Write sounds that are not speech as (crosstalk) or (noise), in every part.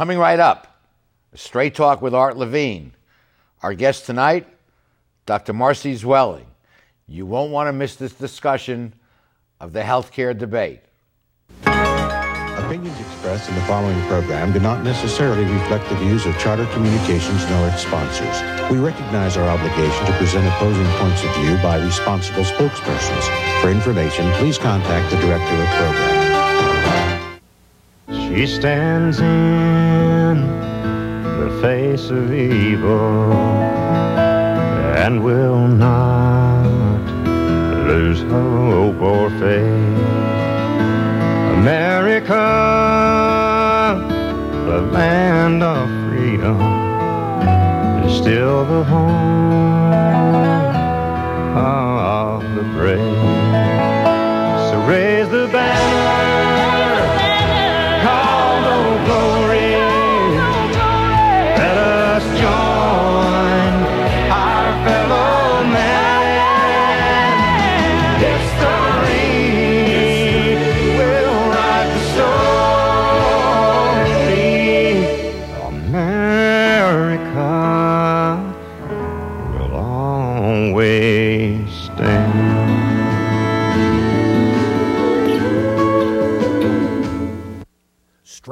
Coming right up, a straight talk with Art Levine. Our guest tonight, Dr. Marcy Zwelling. You won't want to miss this discussion of the healthcare debate. Opinions expressed in the following program do not necessarily reflect the views of Charter Communications nor its sponsors. We recognize our obligation to present opposing points of view by responsible spokespersons. For information, please contact the director of program. She stands in the face of evil and will not lose hope or faith. America, the land of freedom, is still the home of the brave. So raise the banner,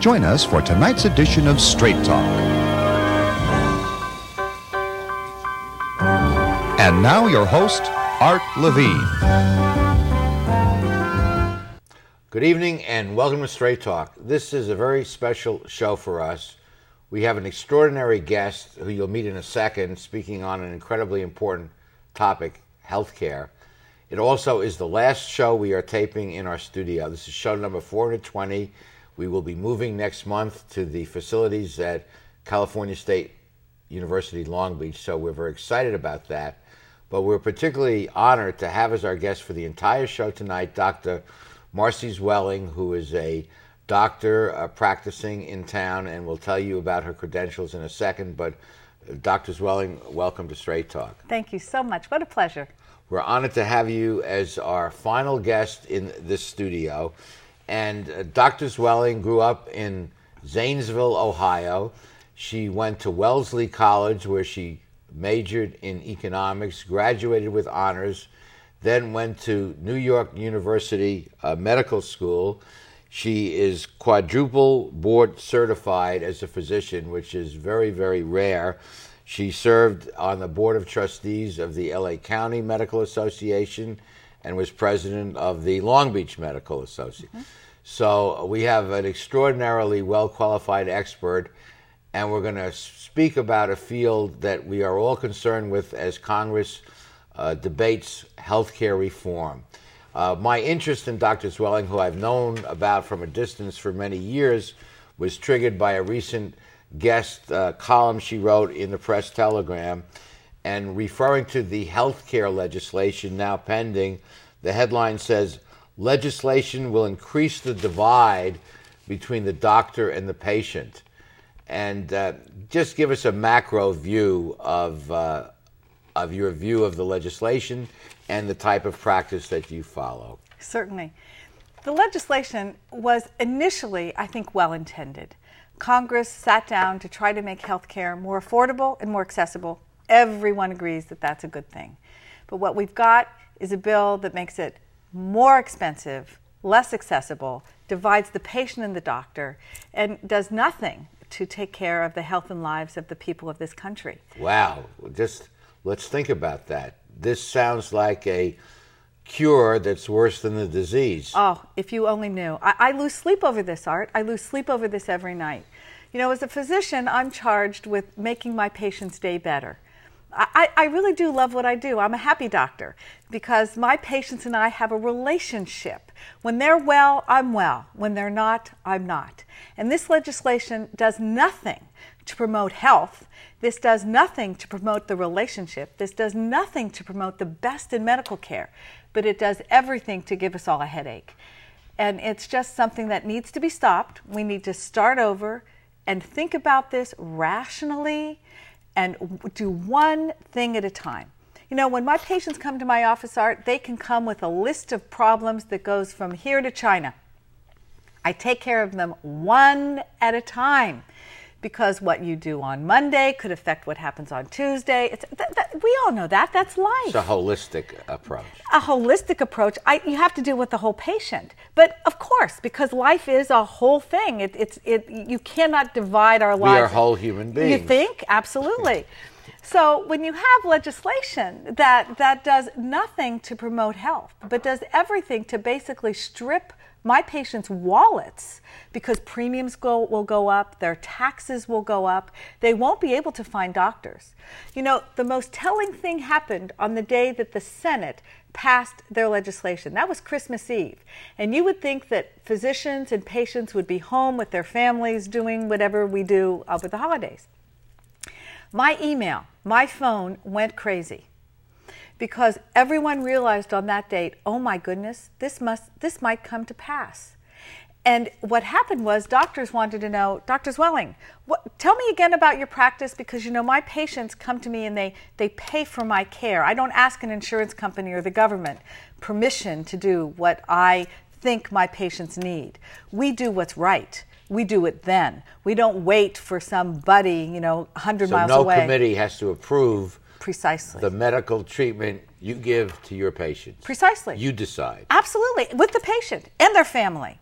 Join us for tonight's edition of Straight Talk. And now, your host, Art Levine. Good evening and welcome to Straight Talk. This is a very special show for us. We have an extraordinary guest who you'll meet in a second speaking on an incredibly important topic healthcare. It also is the last show we are taping in our studio. This is show number 420. We will be moving next month to the facilities at California State University Long Beach, so we're very excited about that. But we're particularly honored to have as our guest for the entire show tonight Dr. Marcy Zwelling, who is a doctor uh, practicing in town, and we'll tell you about her credentials in a second. But uh, Dr. Zwelling, welcome to Straight Talk. Thank you so much. What a pleasure. We're honored to have you as our final guest in this studio. And uh, Dr. Zwelling grew up in Zanesville, Ohio. She went to Wellesley College, where she majored in economics, graduated with honors, then went to New York University uh, Medical School. She is quadruple board certified as a physician, which is very, very rare. She served on the board of trustees of the LA County Medical Association and was president of the Long Beach Medical Association. So we have an extraordinarily well qualified expert, and we're going to speak about a field that we are all concerned with as Congress uh, debates healthcare reform. Uh, my interest in Dr. Zwelling, who I've known about from a distance for many years, was triggered by a recent guest uh, column she wrote in the Press Telegram. And referring to the healthcare legislation now pending, the headline says legislation will increase the divide between the doctor and the patient. And uh, just give us a macro view of, uh, of your view of the legislation and the type of practice that you follow. Certainly. The legislation was initially, I think, well intended. Congress sat down to try to make health care more affordable and more accessible. Everyone agrees that that's a good thing. But what we've got is a bill that makes it more expensive, less accessible, divides the patient and the doctor, and does nothing to take care of the health and lives of the people of this country. Wow. Just let's think about that. This sounds like a cure that's worse than the disease. Oh, if you only knew. I, I lose sleep over this, Art. I lose sleep over this every night. You know, as a physician, I'm charged with making my patient's day better. I, I really do love what I do. I'm a happy doctor because my patients and I have a relationship. When they're well, I'm well. When they're not, I'm not. And this legislation does nothing to promote health. This does nothing to promote the relationship. This does nothing to promote the best in medical care, but it does everything to give us all a headache. And it's just something that needs to be stopped. We need to start over and think about this rationally and do one thing at a time. You know, when my patients come to my office art, they can come with a list of problems that goes from here to China. I take care of them one at a time because what you do on Monday could affect what happens on Tuesday. It's, that, that, we all know that. That's life It's a holistic approach. a holistic approach, I, you have to deal with the whole patient. But of course, because life is a whole thing, it, it's it. You cannot divide our lives. We are whole human beings. You think absolutely. (laughs) so when you have legislation that that does nothing to promote health, but does everything to basically strip my patients' wallets because premiums go, will go up, their taxes will go up, they won't be able to find doctors. You know, the most telling thing happened on the day that the Senate passed their legislation. That was Christmas Eve. And you would think that physicians and patients would be home with their families doing whatever we do uh, over the holidays. My email, my phone went crazy because everyone realized on that date, oh my goodness, this must this might come to pass. And what happened was doctors wanted to know, Dr. Zwelling, what, tell me again about your practice because you know my patients come to me and they, they pay for my care. I don't ask an insurance company or the government permission to do what I think my patients need. We do what's right. We do it then. We don't wait for somebody, you know, 100 So miles no away. No committee has to approve Precisely. the medical treatment you give to your patients. Precisely. You decide. Absolutely, with the patient and their family.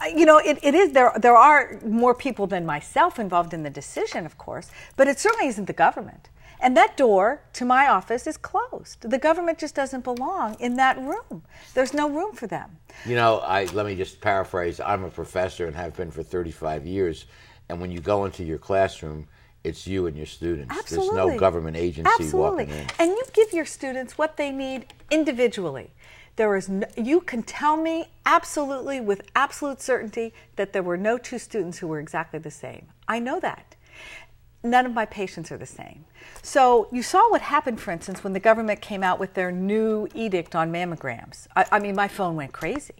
Uh, You know, it, it is there. There are more people than myself involved in the decision, of course, but it certainly isn't the government. And that door to my office is closed. The government just doesn't belong in that room. There's no room for them. You know, I let me just paraphrase. I'm a professor and have been for 35 years, and when you go into your classroom, it's you and your students. Absolutely. There's no government agency Absolutely. walking in. And you give your students what they need individually. There is no, you can tell me absolutely with absolute certainty that there were no two students who were exactly the same. I know that. None of my patients are the same. So you saw what happened, for instance, when the government came out with their new edict on mammograms. I, I mean, my phone went crazy.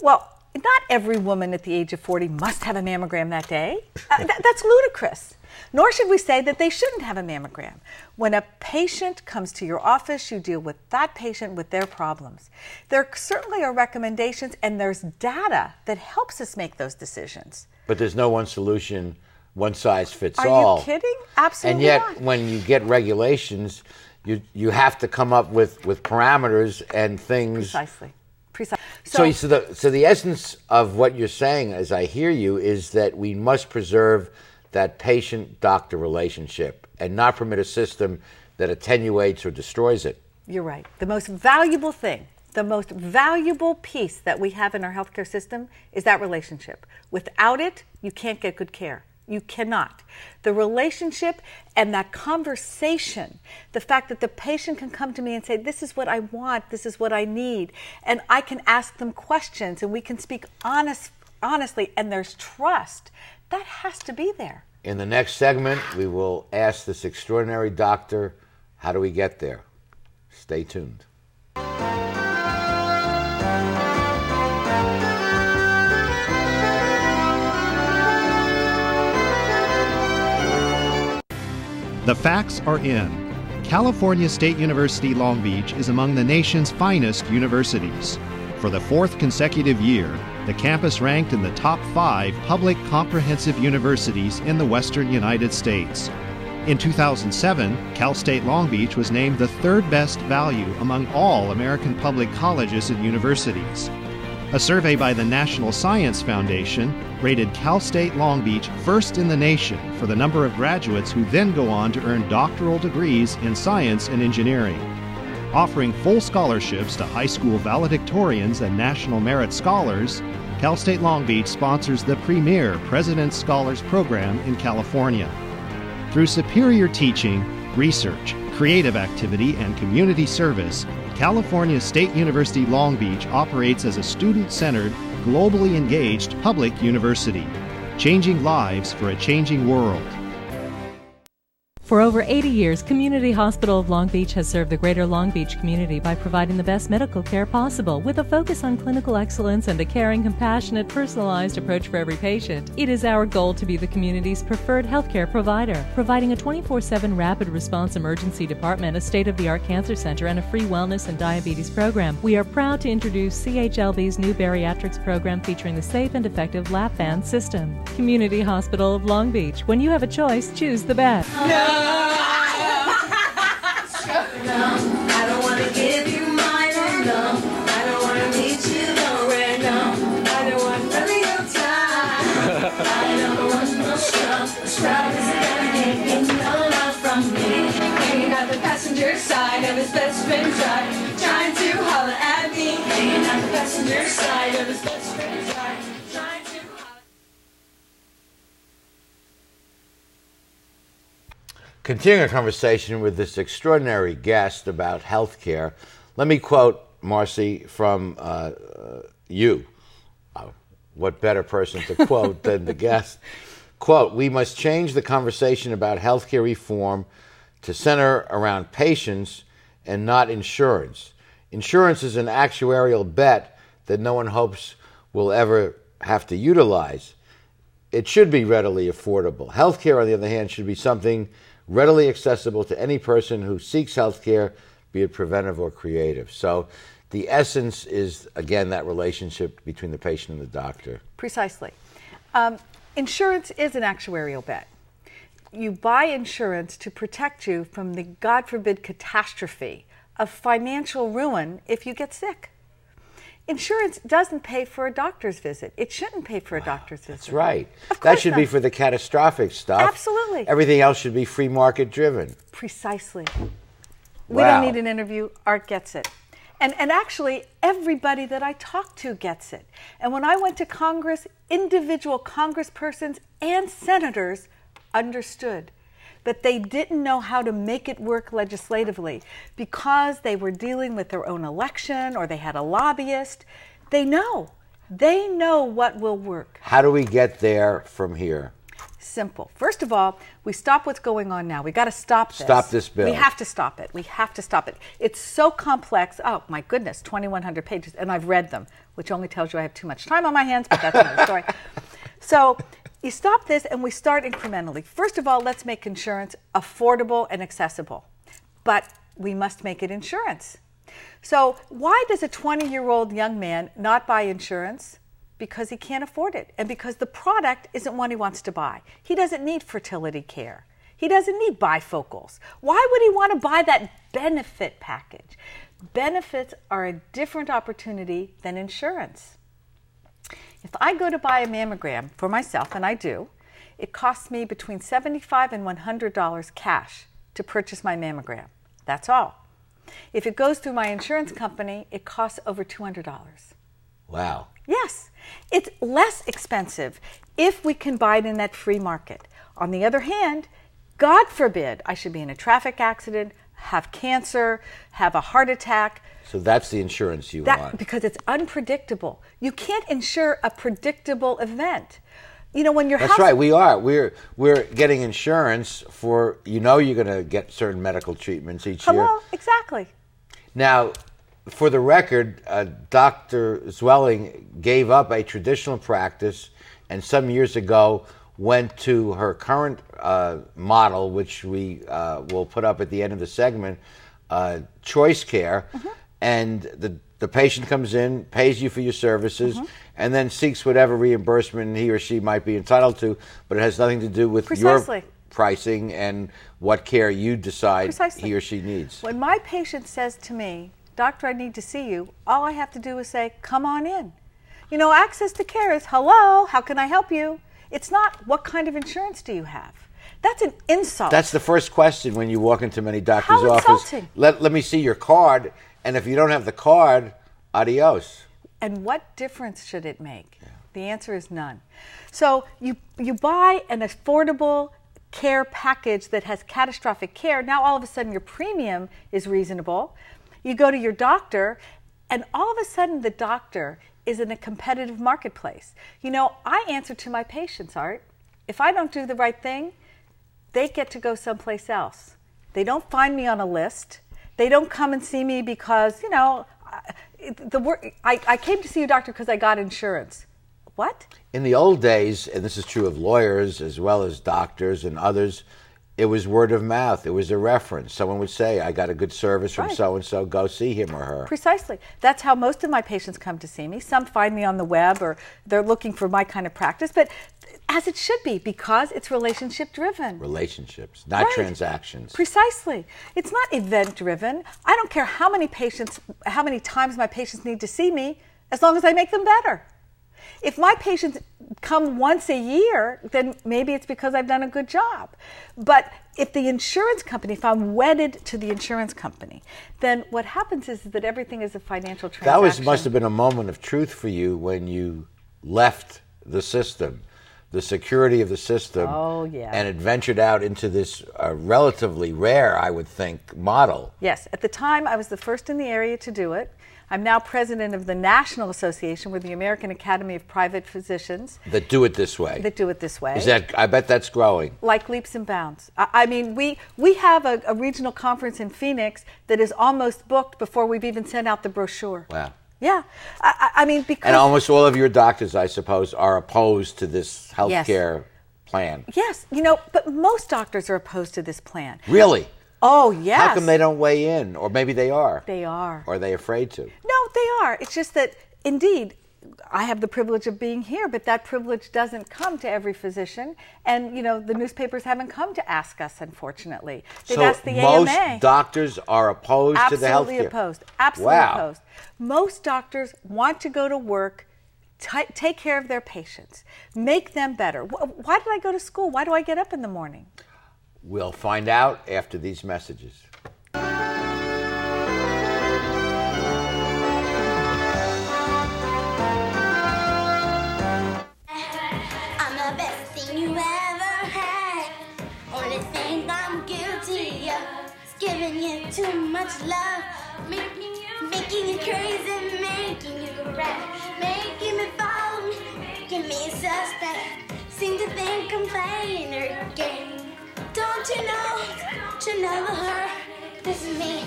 Well, not every woman at the age of 40 must have a mammogram that day. Uh, th- that's ludicrous. Nor should we say that they shouldn't have a mammogram. When a patient comes to your office, you deal with that patient with their problems. There certainly are recommendations and there's data that helps us make those decisions. But there's no one solution, one size fits Are all. Are you kidding? Absolutely And yet, not. when you get regulations, you you have to come up with, with parameters and things. Precisely. Precisely. So, so, the so the essence of what you're saying, as I hear you, is that we must preserve that patient-doctor relationship and not permit a system that attenuates or destroys it. You're right. The most valuable thing, the most valuable piece that we have in our healthcare system is that relationship. Without it, you can't get good care. You cannot. The relationship and that conversation, the fact that the patient can come to me and say, This is what I want, this is what I need, and I can ask them questions and we can speak honest, honestly, and there's trust, that has to be there. In the next segment, we will ask this extraordinary doctor, how do we get there? Stay tuned. The facts are in. California State University Long Beach is among the nation's finest universities. For the fourth consecutive year, the campus ranked in the top five public comprehensive universities in the western United States. In 2007, Cal State Long Beach was named the third best value among all American public colleges and universities. A survey by the National Science Foundation rated Cal State Long Beach first in the nation for the number of graduates who then go on to earn doctoral degrees in science and engineering. Offering full scholarships to high school valedictorians and National Merit Scholars, Cal State Long Beach sponsors the premier President's Scholars Program in California. Through superior teaching, research, creative activity, and community service, California State University Long Beach operates as a student centered, globally engaged public university, changing lives for a changing world. For over 80 years, Community Hospital of Long Beach has served the greater Long Beach community by providing the best medical care possible with a focus on clinical excellence and a caring, compassionate, personalized approach for every patient. It is our goal to be the community's preferred healthcare provider, providing a 24 7 rapid response emergency department, a state of the art cancer center, and a free wellness and diabetes program. We are proud to introduce CHLB's new bariatrics program featuring the safe and effective lap band system. Community Hospital of Long Beach. When you have a choice, choose the best. No. I don't wanna give you my random I don't wanna meet you nowhere, no. I don't want none of. I don't want no scrub. A is gonna no love from me. Hanging out the passenger side of his best friend's ride, trying to holler at me. Hanging out the passenger side of his best friend's Continuing a conversation with this extraordinary guest about healthcare, let me quote Marcy from uh, uh, you. Uh, what better person to (laughs) quote than the guest? Quote: We must change the conversation about healthcare reform to center around patients and not insurance. Insurance is an actuarial bet that no one hopes will ever have to utilize it should be readily affordable. Healthcare, on the other hand, should be something readily accessible to any person who seeks healthcare, be it preventive or curative. So, the essence is again that relationship between the patient and the doctor. Precisely. Um, insurance is an actuarial bet. You buy insurance to protect you from the, God forbid, catastrophe of financial ruin if you get sick. Insurance doesn't pay for a doctor's visit. It shouldn't pay for a doctor's visit. That's right. Of that course should be for the catastrophic stuff. Absolutely. Everything else should be free market driven. Precisely. We Wow. don't need an interview. Art gets it. And, and actually, everybody that I talk to gets it. And when I went to Congress, individual congresspersons and senators understood. But they didn't know how to make it work legislatively because they were dealing with their own election or they had a lobbyist. They know. They know what will work. How do we get there from here? Simple. First of all, we stop what's going on now. We got to stop this. Stop this bill. We have to stop it. We have to stop it. It's so complex. Oh my goodness, 2,100 pages, and I've read them, which only tells you I have too much time on my hands. But that's another story. (laughs) So you stop this, and we start incrementally. First of all, let's make insurance affordable and accessible, but we must make it insurance. So why does a 20-year-old young man not buy insurance? because he can't afford it and because the product isn't one he wants to buy. He doesn't need fertility care. He doesn't need bifocals. Why would he want to buy that benefit package? Benefits are a different opportunity than insurance. If I go to buy a mammogram for myself, and I do, it costs me between 75 and $100 cash to purchase my mammogram. That's all. If it goes through my insurance company, it costs over $200. Wow. Yes, it's less expensive if we can buy it in that free market. On the other hand, God forbid I should be in a traffic accident, have cancer, have a heart attack. So that's the insurance you That want. because it's unpredictable. You can't insure a predictable event. You know when your That's house right. We are. We're we're getting insurance for you know you're going to get certain medical treatments each year. Hello, exactly. Now, for the record, uh, Dr. Zwelling gave up a traditional practice and some years ago went to her current uh, model, which we uh, will put up at the end of the segment, uh, Choice Care. And the, the patient comes in, pays you for your services, and then seeks whatever reimbursement he or she might be entitled to, but it has nothing to do with Precisely. your pricing and what care you decide Precisely. he or she needs. When my patient says to me, Doctor, I need to see you, all I have to do is say, Come on in. You know, access to care is, Hello, how can I help you? It's not, What kind of insurance do you have? That's an insult. That's the first question when you walk into many doctor's How office. insulting. Let, let me see your card, and if you don't have the card, adios. And what difference should it make? The answer is none. So you you buy an affordable care package that has catastrophic care. Now all of a sudden your premium is reasonable. You go to your doctor and all of a sudden the doctor is in a competitive marketplace. You know, I answer to my patients, Art. If I don't do the right thing, they get to go someplace else. They don't find me on a list. They don't come and see me because, you know, the wor- I, I came to see you, doctor, because I got insurance. What? In the old days, and this is true of lawyers as well as doctors and others, it was word of mouth. It was a reference. Someone would say, I got a good service from Right. so and so, go see him or her. Precisely. That's how most of my patients come to see me. Some find me on the web or they're looking for my kind of practice, but as it should be because it's relationship driven. Relationships, not Right. transactions. Precisely. It's not event driven. I don't care how many patients, how many times my patients need to see me, as long as I make them better. If my patients come once a year, then maybe it's because I've done a good job. But if the insurance company, if I'm wedded to the insurance company, then what happens is that everything is a financial transaction. That was must have been a moment of truth for you when you left the system, the security of the system, Oh, yeah. and it ventured out into this uh, relatively rare, I would think, model. Yes, at the time I was the first in the area to do it. I'm now president of the National Association with the American Academy of Private Physicians That do it this way. that do it this way. Is that? I bet that's growing. like leaps and bounds. I, I mean, we we have a, a regional conference in Phoenix that is almost booked before we've even sent out the brochure. Wow. Yeah, I, I mean because And almost all of your doctors, I suppose, are opposed to this health Yes. care plan. yes, you know, but most doctors are opposed to this plan. Really? Oh yes, How come they don't weigh in? Or maybe they are. They are. Or are they afraid to? No, they are. It's just that, indeed, I have the privilege of being here, but that privilege doesn't come to every physician. And, you know, the newspapers haven't come to ask us, unfortunately. They've so asked the most AMA. doctors are opposed to the health Absolutely care. opposed. Absolutely Wow. opposed. Most doctors want to go to work, ti take care of their patients, make them better. Wh- Why did I go to school? Why do I get up in the morning? We'll find out after these messages. Too much love. Making you, making you crazy, making you making me fall, making me suspect. Seem to think I'm playing your game. Don't know? Don't know her? This is me.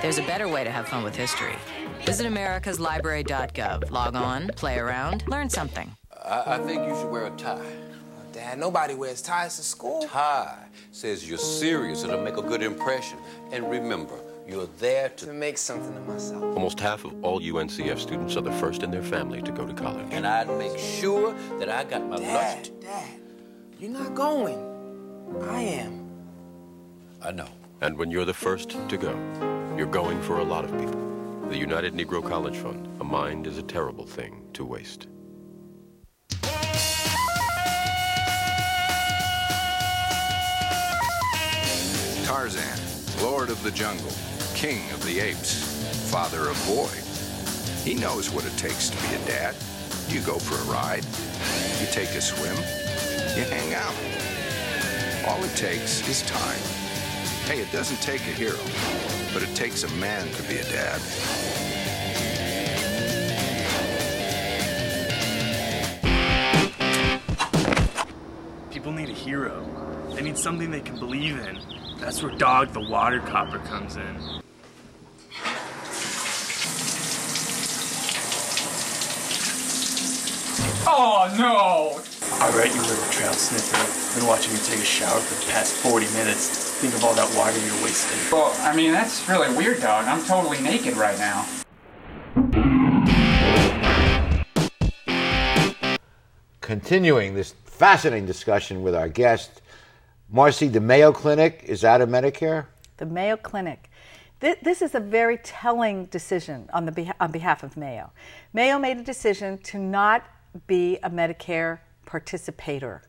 There's a better way to have fun with history. Visit americaslibrary.gov. Log on, play around, learn something. I, I think you should wear a tie. Dad, nobody wears ties to school. Tie says you're serious. It'll make a good impression. And remember, you're there to To make something of myself. Almost half of all UNCF students are the first in their family to go to college. And I'd make sure that I got my lunch. Dad, Dad, you're not going. I am. I know. And when you're the first to go, you're going for a lot of people. The United Negro College Fund. A mind is a terrible thing to waste. Tarzan, Lord of the Jungle, King of the Apes, Father of Boy. He knows what it takes to be a dad. You go for a ride, you take a swim, you hang out. All it takes is time. Hey, it doesn't take a hero, but it takes a man to be a dad. People need a hero. They need something they can believe in. That's where Dog the Water Copper comes in. Oh no! I bet you were a trail sniffer. I've been watching you take a shower for the past 40 minutes. Think of all that water you're wasting. Well, I mean, that's really weird, dog. I'm totally naked right now. Continuing this fascinating discussion with our guest, Marcy, the Mayo Clinic is out of Medicare. the Mayo Clinic. Th- This is a very telling decision on, the beha- on behalf of Mayo. Mayo made a decision to not be a Medicare participator.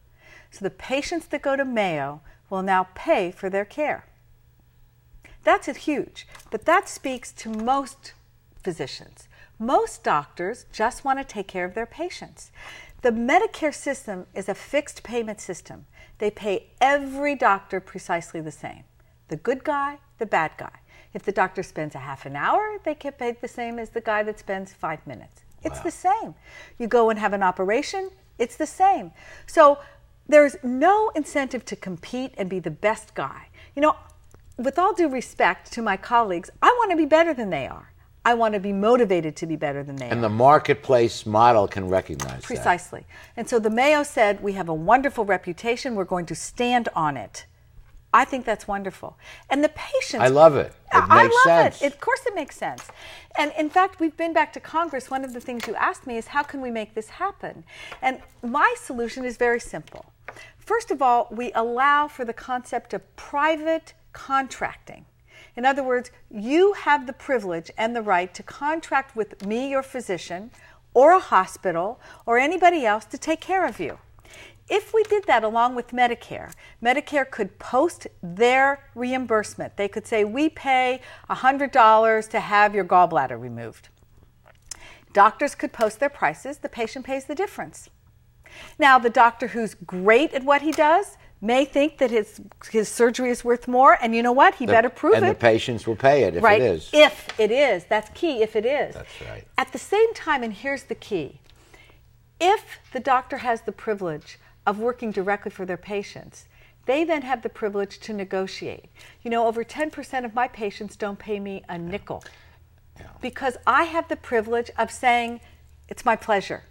So the patients that go to Mayo will now pay for their care. That's huge, but that speaks to most physicians. Most doctors just want to take care of their patients. The Medicare system is a fixed payment system. They pay every doctor precisely the same the good guy, the bad guy. If the doctor spends a half an hour, they get paid the same as the guy that spends five minutes. It's the same. You go and have an operation, it's the same. So there's no incentive to compete and be the best guy. You know, with all due respect to my colleagues, I want to be better than they are. I want to be motivated to be better than they And are. And the marketplace model can recognize that. Precisely. And so the Mayo said, We have a wonderful reputation. We're going to stand on it. I think that's wonderful. And the patients. I love it. It I makes love sense. it. Of course, it makes sense. And in fact, we've been back to Congress. One of the things you asked me is how can we make this happen? And my solution is very simple. First of all, we allow for the concept of private contracting. In other words, you have the privilege and the right to contract with me, your physician, or a hospital, or anybody else to take care of you. If we did that along with Medicare, Medicare could post their reimbursement. They could say, We pay $100 to have your gallbladder removed. Doctors could post their prices, the patient pays the difference. Now, the doctor who's great at what he does may think that his, his surgery is worth more, and you know what? He The- better prove and it And the patients will pay it if right? it is. If it is. That's key, if it is. That's right. At the same time, and here's the key if the doctor has the privilege of working directly for their patients, they then have the privilege to negotiate. You know, over 10% of my patients don't pay me a nickel because I have the privilege of saying, it's my pleasure.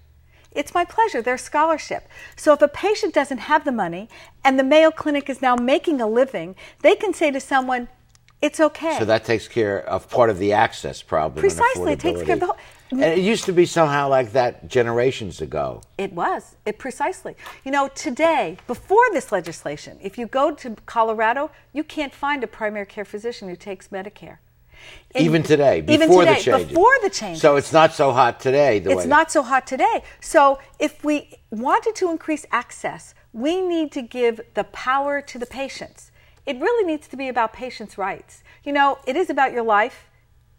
It's my pleasure, their scholarship. So if a patient doesn't have the money and the Mayo Clinic is now making a living, they can say to someone, it's okay. So that takes care of part of the access problem. Precisely, it takes care of the whole- And it used to be somehow like that generations ago. It was. It precisely. You know, today, before this legislation, if you go to Colorado, you can't find a primary care physician who takes Medicare. And- even today, before even the today, changes. Before the change. So it's not so hot today. The it's not so hot today. So if we wanted to increase access, we need to give the power to the patients. It really needs to be about patients' rights. You know, it is about your life,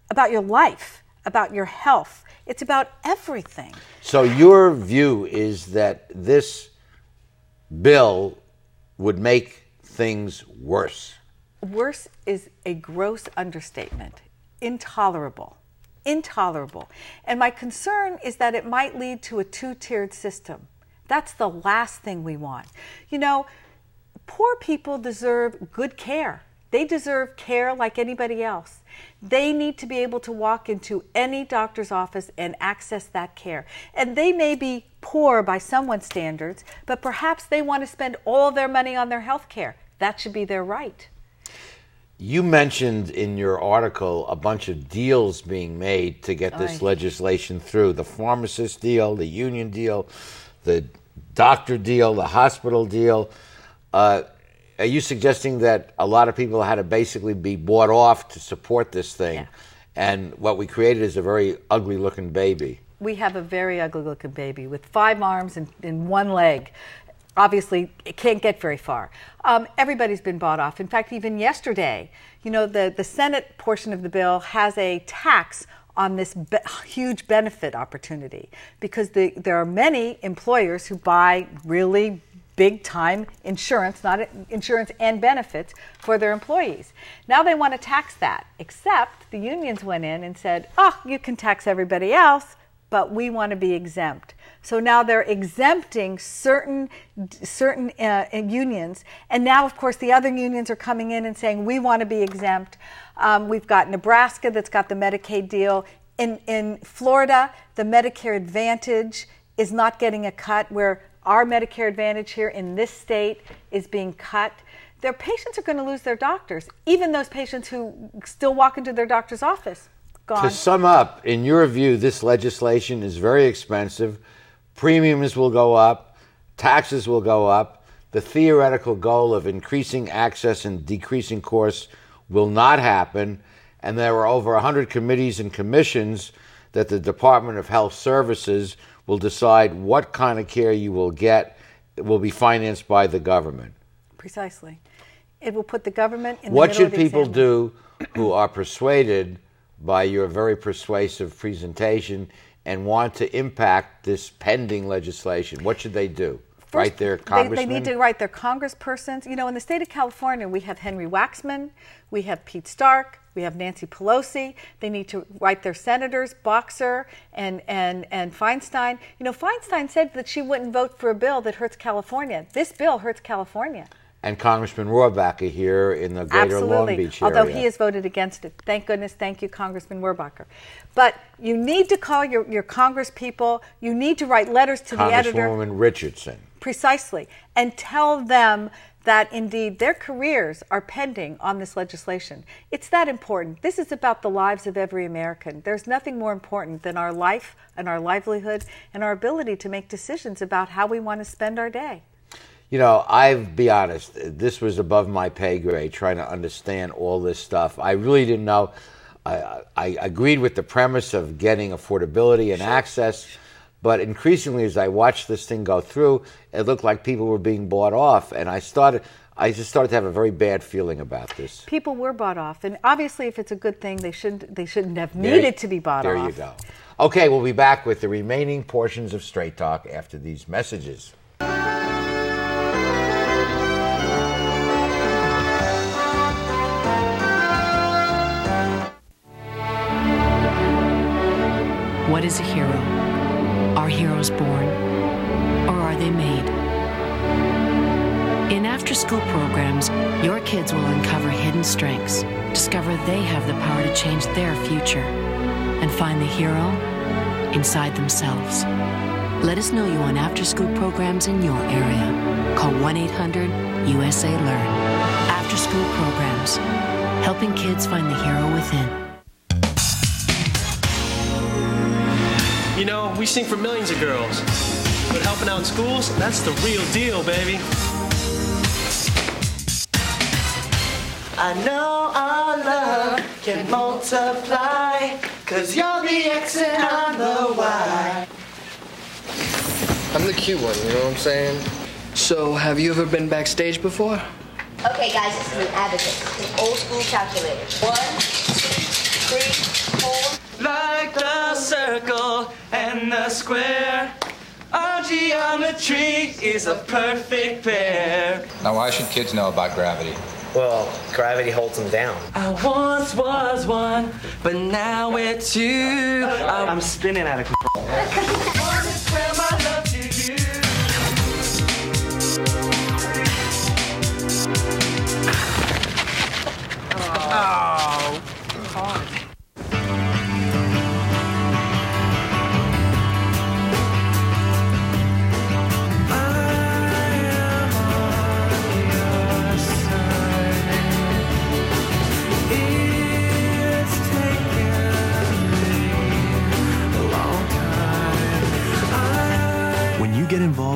about your life, about your health. It's about everything. So your view is that this bill would make things worse. Worse is a gross understatement. Intolerable. Intolerable. And my concern is that it might lead to a two tiered system. That's the last thing we want. You know, poor people deserve good care. They deserve care like anybody else. They need to be able to walk into any doctor's office and access that care. And they may be poor by someone's standards, but perhaps they want to spend all their money on their health care. That should be their right. You mentioned in your article a bunch of deals being made to get this legislation through the pharmacist deal, the union deal, the doctor deal, the hospital deal. Uh, are you suggesting that a lot of people had to basically be bought off to support this thing? And what we created is a very ugly looking baby. We have a very ugly looking baby with five arms and, and one leg. Obviously, it can't get very far. Um, everybody's been bought off. In fact, even yesterday, you know, the, the Senate portion of the bill has a tax on this be- huge benefit opportunity because the, there are many employers who buy really big time insurance, not insurance and benefits for their employees. Now they want to tax that, except the unions went in and said, oh, you can tax everybody else, but we want to be exempt. So now they're exempting certain certain uh, unions, and now of course the other unions are coming in and saying we want to be exempt. Um, we've got Nebraska that's got the Medicaid deal. In in Florida, the Medicare Advantage is not getting a cut, where our Medicare Advantage here in this state is being cut. Their patients are going to lose their doctors, even those patients who still walk into their doctor's office. Gone. To sum up, in your view, this legislation is very expensive. Premiums will go up, taxes will go up. The theoretical goal of increasing access and decreasing costs will not happen. And there are over 100 committees and commissions that the Department of Health Services will decide what kind of care you will get. It will be financed by the government. Precisely. It will put the government in What should of the people exam. do who are persuaded by your very persuasive presentation and want to impact this pending legislation? What should they do? write their They, they need to write their congresspersons. You know, in the state of California, we have Henry Waxman, we have Pete Stark, we have Nancy Pelosi. They need to write their senators, Boxer and, and, and Feinstein. You know, Feinstein said that she wouldn't vote for a bill that hurts California. This bill hurts California. And Congressman Rohrabacher here in the greater Long Absolutely. Beach area. Although he has voted against it. Thank goodness. Thank you, Congressman Rohrabacher. But you need to call your, your Congress people. You need to write letters to the editor. Congresswoman Richardson. Precisely. And tell them that indeed their careers are pending on this legislation. It's that important. This is about the lives of every American. There's nothing more important than our life and our livelihood and our ability to make decisions about how we want to spend our day. You know, I'll be honest, this was above my pay grade trying to understand all this stuff. I really didn't know. I, I agreed with the premise of getting affordability and access, but increasingly as I watched this thing go through, it looked like people were being bought off, and I started. I just started to have a very bad feeling about this. People were bought off, and obviously, if it's a good thing, they shouldn't they shouldn't have There- needed to be bought there off. There you go. Okay, we'll be back with the remaining portions of Straight Talk after these messages. What is a hero? Are heroes born? Or are they made? In after school programs, your kids will uncover hidden strengths, discover they have the power to change their future, and find the hero inside themselves. Let us know you on after school programs in your area. Call 1 800 USA Learn. After school programs, helping kids find the hero within. We sing for millions of girls. But helping out in schools, that's the real deal, baby. I know our love can multiply, cause you're the X and I'm the Y. I'm the cute one, you know what I'm saying? So, have you ever been backstage before? Okay, guys, this is an abacus, an old school calculator. One, two, three, four. Like the circle and the square, our geometry is a perfect pair. Now, why should kids know about gravity? Well, gravity holds them down. I once was one, but now we're two. I'm spinning out of control. (laughs) Oh,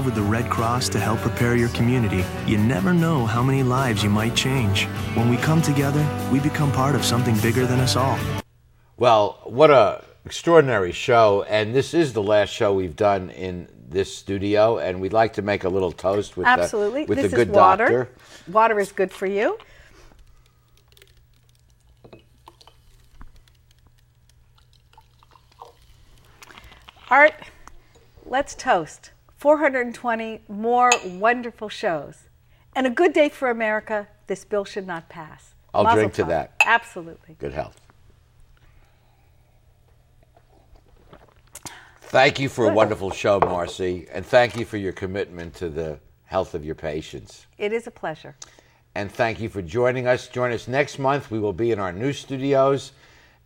with the Red Cross to help prepare your community, you never know how many lives you might change. When we come together, we become part of something bigger than us all. Well, what a extraordinary show, and this is the last show we've done in this studio, and we'd like to make a little toast with Absolutely. the, with this the good is water. doctor. Water is good for you. Art, let's toast 420 more wonderful shows. And a good day for America. This bill should not pass. I'll Mazel drink to tov. that. Absolutely. Good health. Thank you for a Good. wonderful show, Marcy, and thank you for your commitment to the health of your patients. It is a pleasure. And thank you for joining us. Join us next month. We will be in our new studios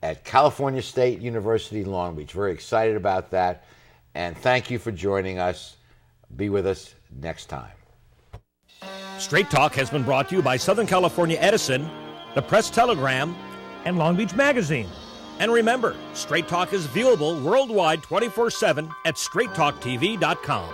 at California State University, Long Beach. Very excited about that. And thank you for joining us. Be with us next time. Straight Talk has been brought to you by Southern California Edison, the Press Telegram, and Long Beach Magazine. And remember, Straight Talk is viewable worldwide 24 7 at straighttalktv.com.